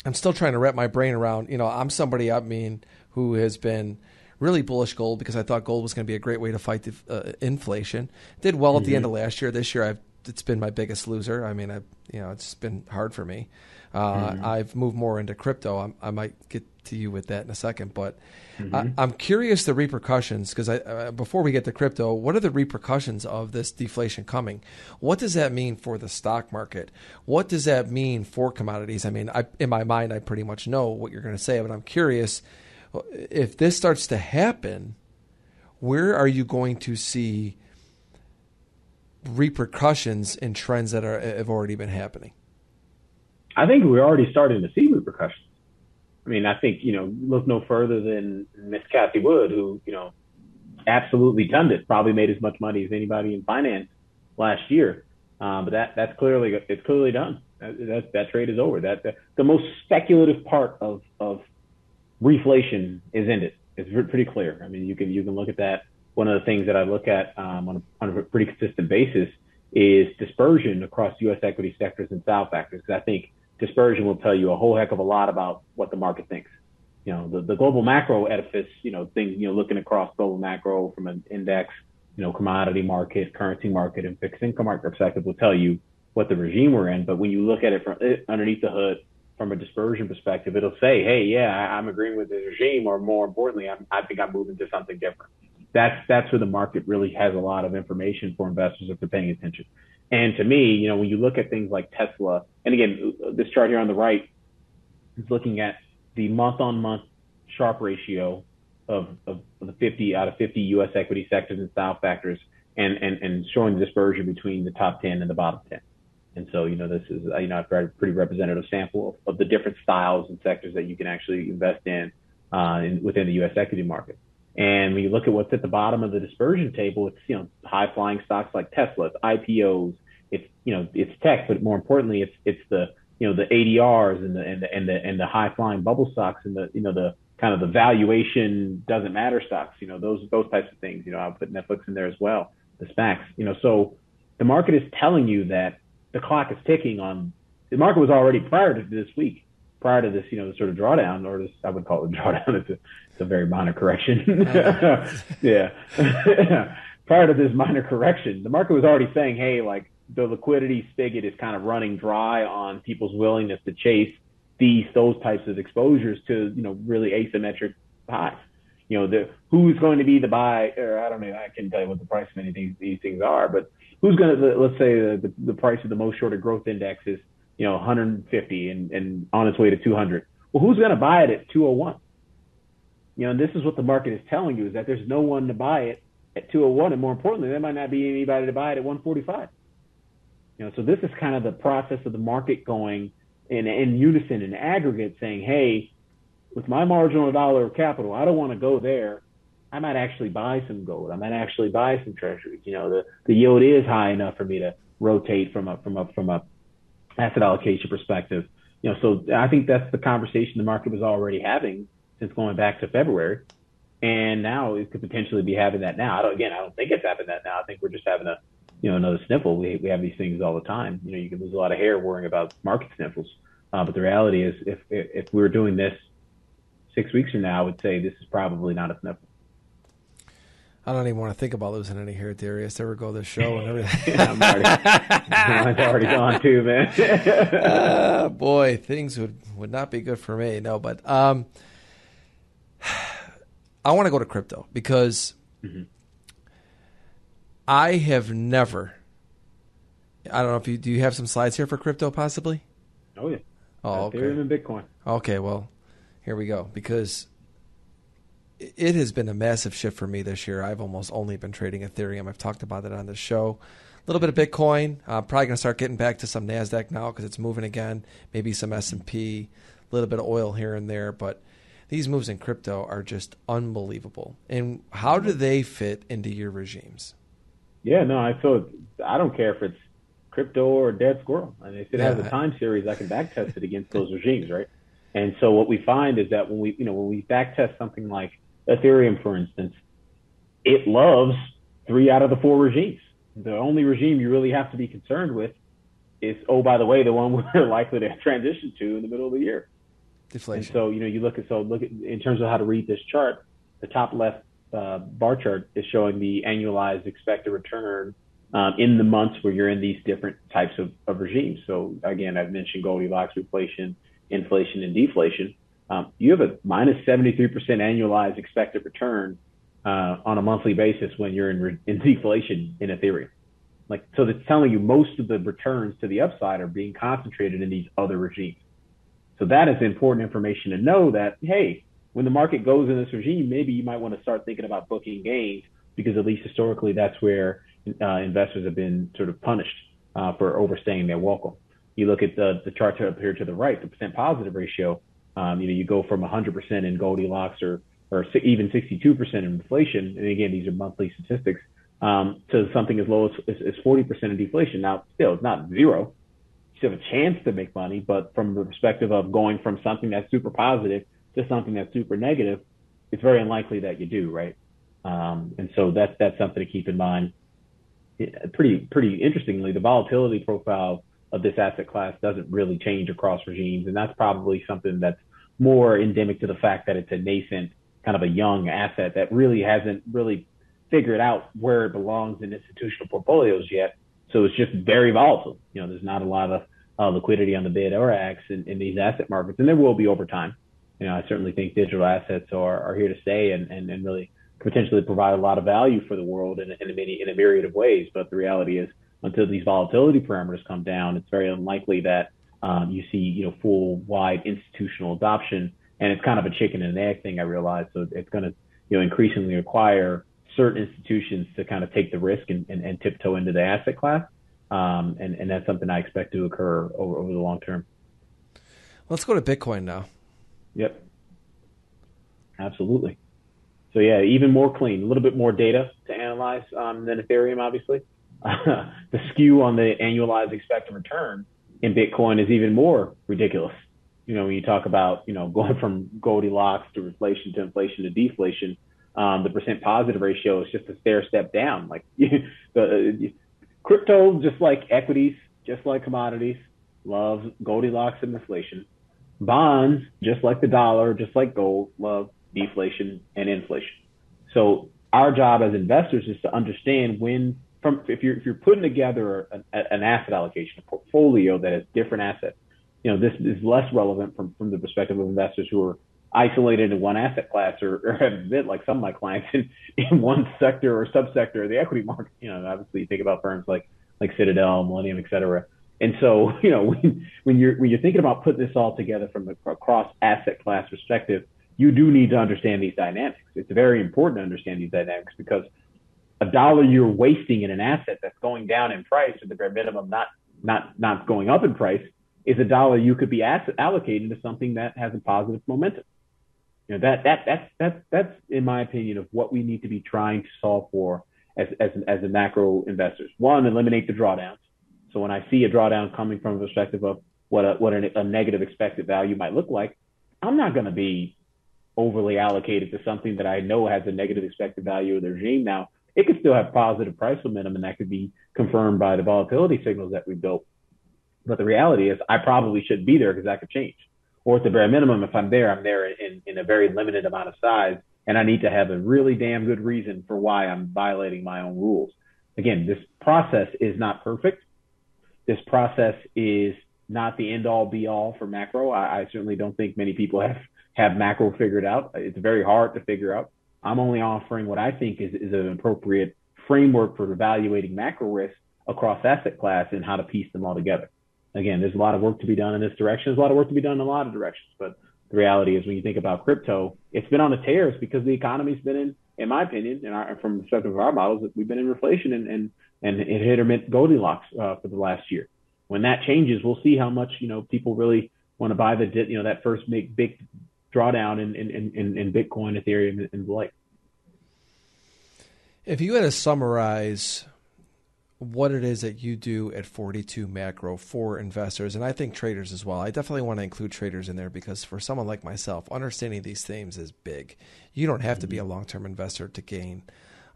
I'm still trying to wrap my brain around, you know, I'm somebody, I mean, who has been really bullish gold because I thought gold was going to be a great way to fight the, uh, inflation. Did well at mm-hmm. the end of last year. This year, I've it's been my biggest loser. I mean, I you know, it's been hard for me. Uh, mm-hmm. I've moved more into crypto. I'm, i might get to you with that in a second, but mm-hmm. I, am curious the repercussions because uh, before we get to crypto, what are the repercussions of this deflation coming? What does that mean for the stock market? What does that mean for commodities? I mean, I, in my mind, I pretty much know what you're going to say, but I'm curious if this starts to happen. Where are you going to see repercussions in trends that are have already been happening? I think we're already starting to see repercussions. I mean, I think, you know, look no further than Miss Cathie Wood, who, you know, absolutely done it, probably made as much money as anybody in finance last year. Um, but that that's clearly it's clearly done. That, that, that trade is over. That, that the most speculative part of of reflation is ended. It's pretty clear. I mean, you can you can look at that. One of the things that I look at um, on, a, on a pretty consistent basis is dispersion across U.S. equity sectors and style factors. Because I think dispersion will tell you a whole heck of a lot about what the market thinks. You know, the, the global macro edifice, you know, things, you know, looking across global macro from an index, you know, commodity market, currency market, and fixed income market perspective will tell you what the regime we're in. But when you look at it from eh, underneath the hood, from a dispersion perspective, it'll say, hey, yeah, I'm agreeing with the regime, or more importantly, I'm, I think I'm moving to something different. That's that's where the market really has a lot of information for investors if they're paying attention. And to me, you know, when you look at things like Tesla, and again, this chart here on the right is looking at the month-on-month Sharpe ratio of, of the 50 out of 50 U.S. equity sectors and style factors, and, and, and showing the dispersion between the top 10 and the bottom 10. And so, you know, this is, you know, a pretty representative sample of, of the different styles and sectors that you can actually invest in, uh, in within the U.S. equity market. And when you look at what's at the bottom of the dispersion table, it's, you know, high flying stocks like Tesla, IPOs, it's, you know, it's tech, but more importantly, it's, it's the, you know, the ADRs and the, and the, and the, and the high flying bubble stocks and the, you know, the kind of the valuation doesn't matter stocks, you know, those, those types of things, you know, I'll put Netflix in there as well, the SPACs, you know, so the market is telling you that the clock is ticking on the market was already prior to this week, prior to this, you know, the sort of drawdown, or this, I would call it a drawdown. It's a, it's a very minor correction. Uh-huh. yeah. prior to this minor correction, the market was already saying, hey, like the liquidity spigot is kind of running dry on people's willingness to chase these, those types of exposures to, you know, really asymmetric highs. You know, the, who's going to be the buy, or I don't know, I can't tell you what the price of any of these, these things are, but who's going to let's say the, the price of the most shorted growth index is you know 150 and, and on its way to 200 well who's going to buy it at 201 you know and this is what the market is telling you is that there's no one to buy it at 201 and more importantly there might not be anybody to buy it at 145 know so this is kind of the process of the market going in in unison in aggregate saying hey with my marginal dollar of capital i don't want to go there I might actually buy some gold. I might actually buy some treasuries. You know, the, the yield is high enough for me to rotate from a from a from a asset allocation perspective. You know, so I think that's the conversation the market was already having since going back to February. And now it could potentially be having that now. I don't, again, I don't think it's having that now. I think we're just having a, you know, another sniffle. We, we have these things all the time. You know, you can lose a lot of hair worrying about market sniffles. Uh, but the reality is, if, if we were doing this six weeks from now, I would say this is probably not a sniffle. I don't even want to think about losing any hair, Darius. Ever go this show and everything? yeah, I'm already, mine's already gone too, man. uh, boy, things would, would not be good for me. No, but um, I want to go to crypto because mm-hmm. I have never. I don't know if you do. You have some slides here for crypto, possibly. Oh yeah. Oh, okay. Ethereum and Bitcoin. Okay, well, here we go. Because it has been a massive shift for me this year. I've almost only been trading Ethereum. I've talked about it on the show. A little bit of Bitcoin. I'm probably going to start getting back to some Nasdaq now because it's moving again. Maybe some S and P. A little bit of oil here and there, but these moves in crypto are just unbelievable. And how do they fit into your regimes? Yeah, no, I feel I don't care if it's crypto or dead squirrel. I mean, if it yeah. has a time series, I can back test it against those regimes, right? And so what we find is that when we, you know, when we back test something like Ethereum, for instance, it loves three out of the four regimes. The only regime you really have to be concerned with is, oh, by the way, the one we're likely to transition to in the middle of the year. Deflation. And so, you know, you look at, so look at, in terms of how to read this chart, the top left uh, bar chart is showing the annualized expected return um, in the months where you're in these different types of, of regimes. So again, I've mentioned Goldilocks, reflation, inflation, and deflation um, you have a minus 73% annualized expected return uh, on a monthly basis when you're in, re- in deflation in Ethereum. Like, so that's telling you most of the returns to the upside are being concentrated in these other regimes. So that is important information to know that, hey, when the market goes in this regime, maybe you might want to start thinking about booking gains because at least historically, that's where uh, investors have been sort of punished uh, for overstaying their welcome. You look at the, the chart up here to the right, the percent positive ratio, um, you know, you go from 100% in Goldilocks or or even 62% in inflation, and again, these are monthly statistics, um, to something as low as, as, as 40% in deflation. Now, still, it's not zero. You still have a chance to make money, but from the perspective of going from something that's super positive to something that's super negative, it's very unlikely that you do, right? Um, and so that's that's something to keep in mind. It, pretty pretty interestingly, the volatility profile of this asset class doesn't really change across regimes. And that's probably something that's more endemic to the fact that it's a nascent, kind of a young asset that really hasn't really figured out where it belongs in institutional portfolios yet. So it's just very volatile. You know, there's not a lot of uh, liquidity on the bid or ax in, in these asset markets, and there will be over time. You know, I certainly think digital assets are, are here to stay and, and, and really potentially provide a lot of value for the world in, in a many in a myriad of ways. But the reality is until these volatility parameters come down, it's very unlikely that um, you see, you know, full wide institutional adoption. And it's kind of a chicken and egg thing, I realize. So it's going to, you know, increasingly require certain institutions to kind of take the risk and, and, and tiptoe into the asset class. Um, and, and that's something I expect to occur over, over the long term. Let's go to Bitcoin now. Yep. Absolutely. So yeah, even more clean, a little bit more data to analyze um, than Ethereum, obviously. the skew on the annualized expected return in Bitcoin is even more ridiculous. You know, when you talk about, you know, going from Goldilocks to reflation to inflation to deflation, um, the percent positive ratio is just a stair step down. Like the uh, crypto, just like equities, just like commodities, loves Goldilocks and reflation. Bonds, just like the dollar, just like gold, love deflation and inflation. So our job as investors is to understand when from if you're if you're putting together an, an asset allocation, a portfolio that has different assets, you know, this is less relevant from from the perspective of investors who are isolated in one asset class or, or have been like some of my clients in, in one sector or subsector of the equity market. You know, obviously you think about firms like like Citadel, Millennium, et cetera. And so, you know, when, when you're when you're thinking about putting this all together from a cross asset class perspective, you do need to understand these dynamics. It's very important to understand these dynamics because a dollar you're wasting in an asset that's going down in price at the bare minimum, not not not going up in price, is a dollar you could be asset allocated to something that has a positive momentum. You know that that that's that's that's in my opinion of what we need to be trying to solve for as as as a macro investors. One, eliminate the drawdowns. So when I see a drawdown coming from a perspective of what a what a, a negative expected value might look like, I'm not going to be overly allocated to something that I know has a negative expected value of the regime. Now, it could still have positive price momentum, and that could be confirmed by the volatility signals that we built. But the reality is, I probably should be there because that could change. Or at the bare minimum, if I'm there, I'm there in, in a very limited amount of size, and I need to have a really damn good reason for why I'm violating my own rules. Again, this process is not perfect. This process is not the end all be all for macro. I, I certainly don't think many people have have macro figured out. It's very hard to figure out. I'm only offering what I think is, is an appropriate framework for evaluating macro risk across asset class and how to piece them all together. Again, there's a lot of work to be done in this direction. There's a lot of work to be done in a lot of directions. But the reality is when you think about crypto, it's been on the tears because the economy's been in, in my opinion, and from the perspective of our models, we've been in reflation and, and, and it hit or miss Goldilocks uh, for the last year. When that changes, we'll see how much, you know, people really want to buy the, you know, that first big, big drawdown in, in, in, in Bitcoin, Ethereum, and the like. If you had to summarize what it is that you do at 42 Macro for investors, and I think traders as well, I definitely want to include traders in there because for someone like myself, understanding these themes is big. You don't have to be a long term investor to gain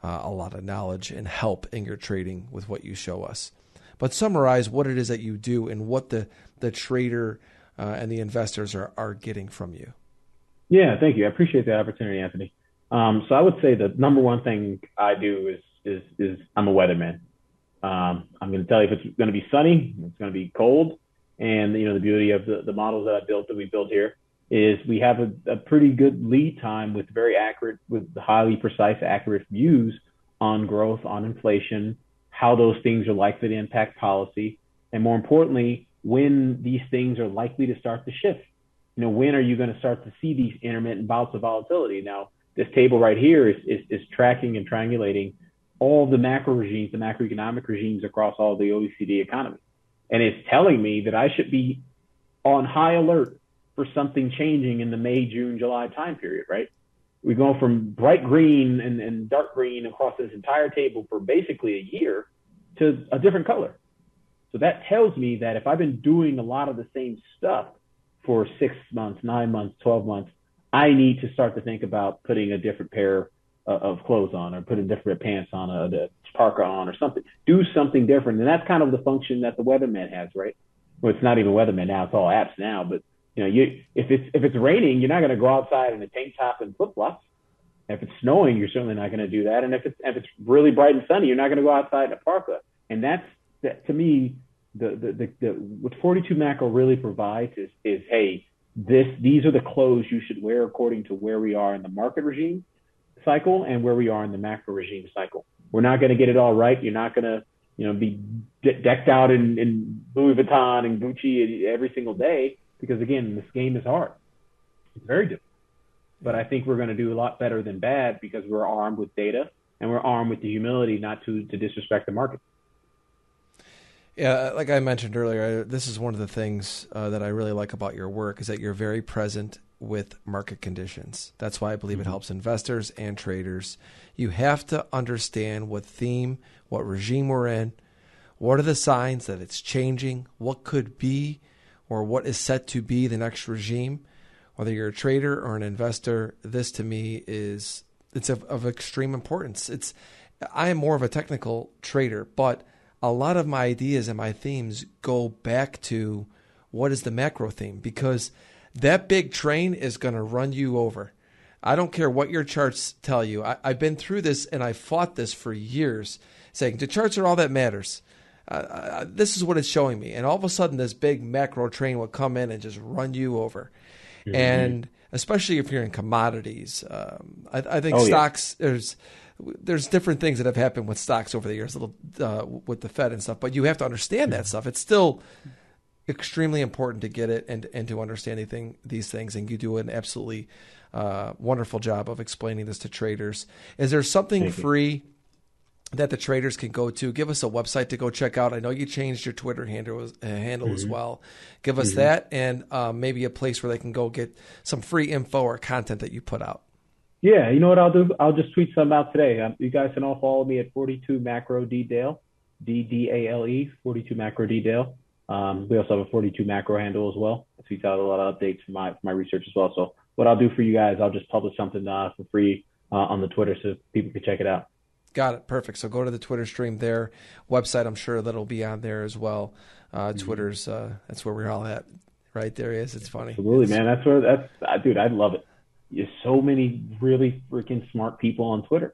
uh, a lot of knowledge and help in your trading with what you show us. But summarize what it is that you do and what the, the trader uh, and the investors are, are getting from you. Yeah, thank you. I appreciate the opportunity, Anthony. Um, so I would say the number one thing I do is is is I'm a weatherman. Um, I'm going to tell you if it's going to be sunny, it's going to be cold, and you know the beauty of the, the models that I built that we built here is we have a, a pretty good lead time with very accurate, with highly precise, accurate views on growth, on inflation, how those things are likely to impact policy, and more importantly, when these things are likely to start to shift you know, when are you going to start to see these intermittent bouts of volatility? Now, this table right here is, is, is tracking and triangulating all the macro regimes, the macroeconomic regimes across all the OECD economies. And it's telling me that I should be on high alert for something changing in the May, June, July time period, right? We go from bright green and, and dark green across this entire table for basically a year to a different color. So that tells me that if I've been doing a lot of the same stuff for six months, nine months, 12 months, I need to start to think about putting a different pair of clothes on or putting different pants on, a, a parka on or something. Do something different. And that's kind of the function that the weatherman has, right? Well, it's not even weatherman now. It's all apps now. But, you know, you if it's if it's raining, you're not going to go outside in a tank top and flip flops. If it's snowing, you're certainly not going to do that. And if it's if it's really bright and sunny, you're not going to go outside in a parka. And that's that to me the, the, the, the what 42 macro really provides is, is, hey, this, these are the clothes you should wear according to where we are in the market regime cycle and where we are in the macro regime cycle. We're not going to get it all right. You're not going to, you know, be de- decked out in, in Louis Vuitton and Gucci every single day because again, this game is hard. It's very difficult. But I think we're going to do a lot better than bad because we're armed with data and we're armed with the humility not to, to disrespect the market. Yeah, like I mentioned earlier, this is one of the things uh, that I really like about your work is that you're very present with market conditions. That's why I believe mm-hmm. it helps investors and traders. You have to understand what theme, what regime we're in, what are the signs that it's changing, what could be or what is set to be the next regime. Whether you're a trader or an investor, this to me is it's of, of extreme importance. It's I am more of a technical trader, but a lot of my ideas and my themes go back to what is the macro theme because that big train is going to run you over. I don't care what your charts tell you. I, have been through this and I fought this for years, saying the charts are all that matters. Uh, uh, this is what it's showing me. And all of a sudden, this big macro train will come in and just run you over. Mm-hmm. And especially if you're in commodities, um, I, I, think oh, stocks, yeah. there's there's different things that have happened with stocks over the years, little uh, with the Fed and stuff. But you have to understand that stuff. It's still extremely important to get it and and to understand anything, these things. And you do an absolutely uh, wonderful job of explaining this to traders. Is there something Thank free? You. That the traders can go to. Give us a website to go check out. I know you changed your Twitter handle, uh, handle mm-hmm. as well. Give us mm-hmm. that and um, maybe a place where they can go get some free info or content that you put out. Yeah, you know what I'll do? I'll just tweet some out today. Um, you guys can all follow me at 42 Macro D Dale, D D A L E, 42 Macro D Dale. Um, we also have a 42 Macro handle as well. I tweet out a lot of updates from my from my research as well. So what I'll do for you guys, I'll just publish something uh, for free uh, on the Twitter so people can check it out. Got it. Perfect. So go to the Twitter stream there. Website, I'm sure that'll be on there as well. Uh, mm-hmm. Twitter's, uh, that's where we're all at. Right there is. It's funny. Absolutely, it's, man. That's where that's, uh, dude, I love it there's so many really freaking smart people on Twitter.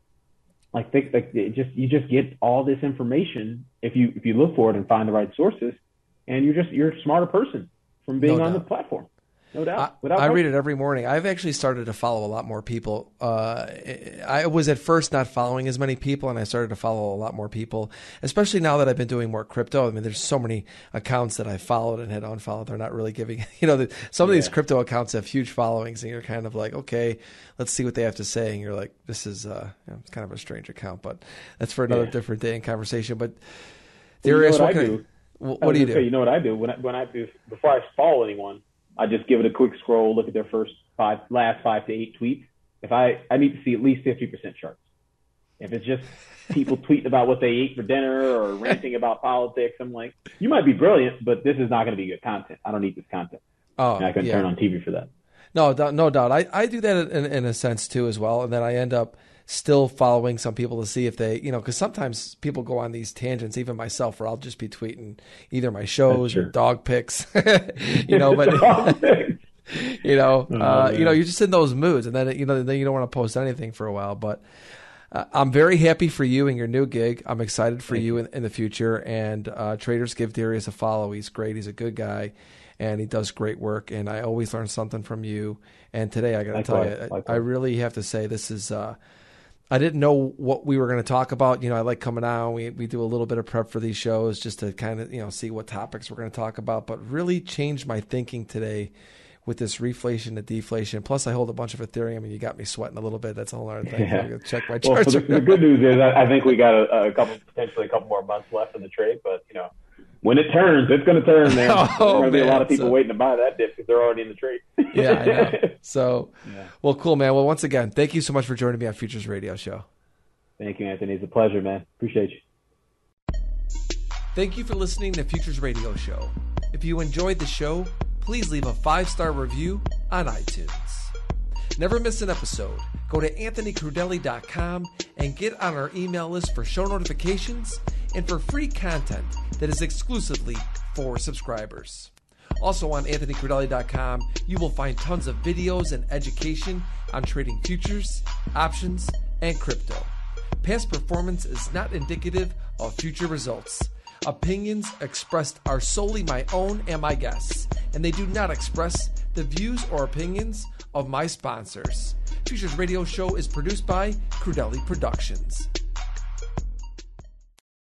Like, they, like just you just get all this information if you if you look for it and find the right sources, and you're just you're a smarter person from being no on the platform. No doubt. I, I read it every morning. I've actually started to follow a lot more people. Uh, I was at first not following as many people, and I started to follow a lot more people, especially now that I've been doing more crypto. I mean, there's so many accounts that I followed and had unfollowed. They're not really giving, you know, the, some of these crypto accounts have huge followings, and you're kind of like, okay, let's see what they have to say. And you're like, this is uh, you know, it's kind of a strange account, but that's for another yeah. different day in conversation. But there is what, what, I do. what, what do you do? Say, you know what I do when I, when I before I follow anyone. I just give it a quick scroll, look at their first five, last five to eight tweets. If I, I need to see at least 50% charts. If it's just people tweeting about what they ate for dinner or ranting about politics, I'm like, you might be brilliant, but this is not going to be good content. I don't need this content. Oh, and I can yeah. turn on TV for that. No, no doubt. I, I do that in, in a sense too as well, and then I end up still following some people to see if they, you know, because sometimes people go on these tangents, even myself, where I'll just be tweeting either my shows or dog pics, you know, but. you know, oh, uh, you know, you're just in those moods, and then you know, then you don't want to post anything for a while. But uh, I'm very happy for you and your new gig. I'm excited for you in, in, the future. And uh, traders give Darius a follow. He's great. He's a good guy, and he does great work. And I always learn something from you. And today, I got to tell you, I, I, really have to say this is. I didn't know what we were going to talk about. You know, I like coming out. We we do a little bit of prep for these shows just to kind of you know see what topics we're going to talk about. But really changed my thinking today with this reflation to deflation. Plus, I hold a bunch of Ethereum, and you got me sweating a little bit. That's a whole other thing. Yeah. Check my charts. Well, the, the, good news is I, I think we got a, a, couple, potentially a couple more months left in the trade. But you know, when it turns, it's going to turn, man. oh, There's going to be a oh, lot of people so, waiting to buy that dip because they're already in the trade. yeah, I know. So, yeah. well, cool, man. Well, once again, thank you so much for joining me on Futures Radio Show. Thank you, Anthony. It's a pleasure, man. Appreciate you. Thank you for listening to Futures Radio Show. If you enjoyed the show, please leave a five star review on iTunes. Never miss an episode. Go to anthonycrudele.com and get on our email list for show notifications and for free content that is exclusively for subscribers. Also on anthonycrudele.com, you will find tons of videos and education on trading futures, options, and crypto. Past performance is not indicative of future results. Opinions expressed are solely my own and my guests, and they do not express the views or opinions of my sponsors. Futures Radio Show is produced by Crudele Productions.